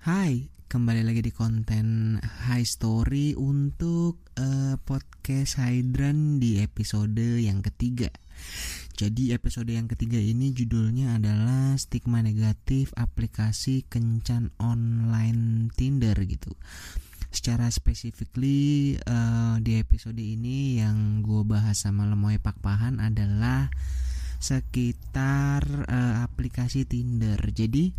Hai, kembali lagi di konten High Story untuk uh, podcast Hydran di episode yang ketiga. Jadi episode yang ketiga ini judulnya adalah stigma negatif aplikasi kencan online Tinder gitu. Secara specifically uh, di episode ini yang gue bahas sama Lemoy Pakpahan adalah sekitar uh, aplikasi Tinder. Jadi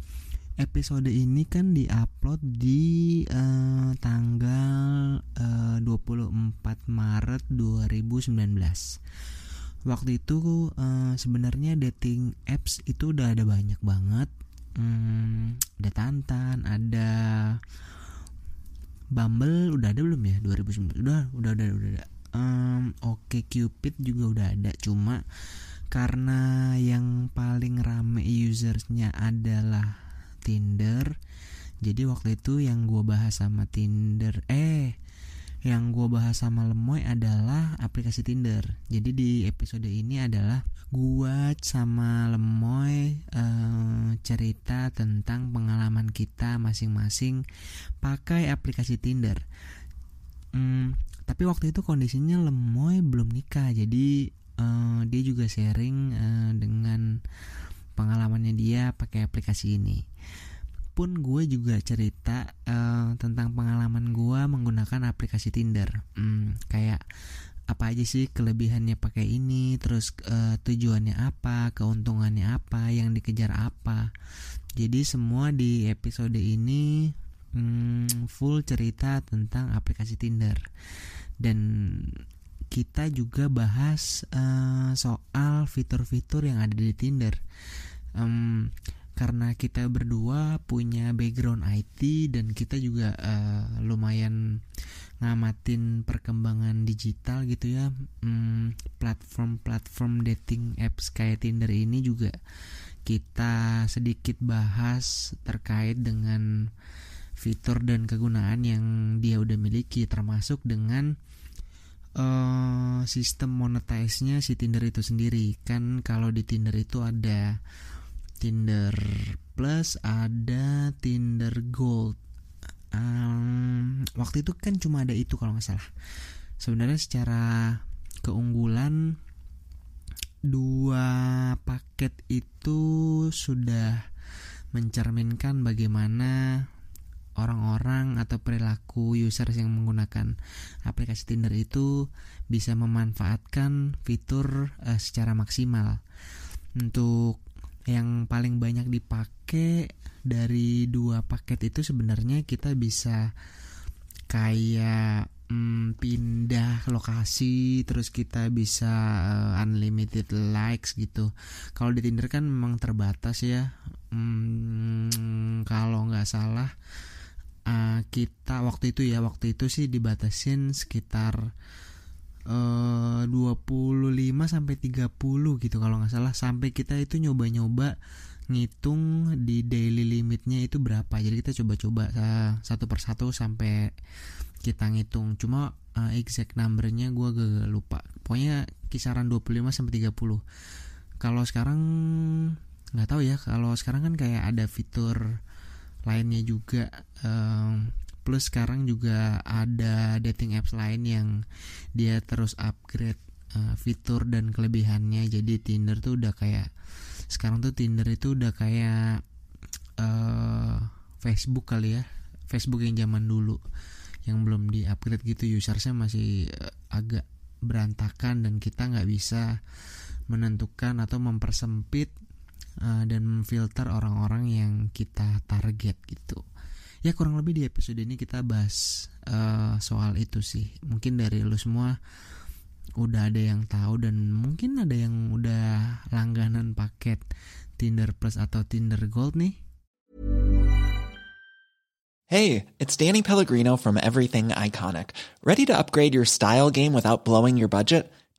episode ini kan diupload di uh, tanggal eh, uh, 24 Maret 2019. Waktu itu uh, sebenarnya dating apps itu udah ada banyak banget. Hmm, ada Tantan, ada Bumble udah ada belum ya 2019? Udah, udah udah udah ada. Um, Oke okay, Cupid juga udah ada, cuma karena yang paling rame usersnya adalah Tinder. Jadi waktu itu yang gue bahas sama Tinder eh yang gue bahas sama Lemoy adalah aplikasi Tinder. Jadi di episode ini adalah gue sama Lemoy uh, cerita tentang pengalaman kita masing-masing pakai aplikasi Tinder. Hmm, tapi waktu itu kondisinya Lemoy belum nikah. Jadi uh, dia juga sharing uh, dengan pengalamannya dia pakai aplikasi ini. Pun gue juga cerita uh, tentang pengalaman gue menggunakan aplikasi Tinder. Hmm, kayak apa aja sih kelebihannya pakai ini terus uh, tujuannya apa keuntungannya apa yang dikejar apa. Jadi semua di episode ini hmm, full cerita tentang aplikasi Tinder. Dan kita juga bahas uh, soal fitur-fitur yang ada di Tinder um, karena kita berdua punya background IT dan kita juga uh, lumayan ngamatin perkembangan digital gitu ya. Platform platform-platform dating apps kayak Tinder ini juga kita sedikit bahas terkait dengan fitur dan kegunaan yang dia udah miliki termasuk dengan uh, sistem monetize-nya si Tinder itu sendiri. Kan kalau di Tinder itu ada Tinder Plus ada Tinder Gold. Um, waktu itu kan cuma ada itu kalau nggak salah. Sebenarnya secara keunggulan dua paket itu sudah mencerminkan bagaimana orang-orang atau perilaku user yang menggunakan aplikasi Tinder itu bisa memanfaatkan fitur uh, secara maksimal. Untuk yang paling banyak dipakai dari dua paket itu sebenarnya kita bisa kayak hmm, pindah lokasi terus kita bisa uh, unlimited likes gitu. Kalau di Tinder kan memang terbatas ya. Hmm, kalau nggak salah uh, kita waktu itu ya waktu itu sih dibatasin sekitar uh, 25 sampai 30 gitu kalau nggak salah. Sampai kita itu nyoba-nyoba ngitung di daily limitnya itu berapa. Jadi kita coba-coba uh, satu persatu sampai kita ngitung. Cuma uh, exact numbernya gue gak, lupa. Pokoknya kisaran 25 sampai 30 kalau sekarang nggak tahu ya. Kalau sekarang kan kayak ada fitur lainnya juga um, plus sekarang juga ada dating apps lain yang dia terus upgrade uh, fitur dan kelebihannya. Jadi Tinder tuh udah kayak sekarang tuh Tinder itu udah kayak uh, Facebook kali ya. Facebook yang zaman dulu yang belum di upgrade gitu. Usersnya masih uh, agak berantakan dan kita nggak bisa menentukan atau mempersempit uh, dan memfilter orang-orang yang kita target gitu ya kurang lebih di episode ini kita bahas uh, soal itu sih mungkin dari lu semua udah ada yang tahu dan mungkin ada yang udah langganan paket Tinder Plus atau Tinder Gold nih Hey, it's Danny Pellegrino from Everything Iconic. Ready to upgrade your style game without blowing your budget?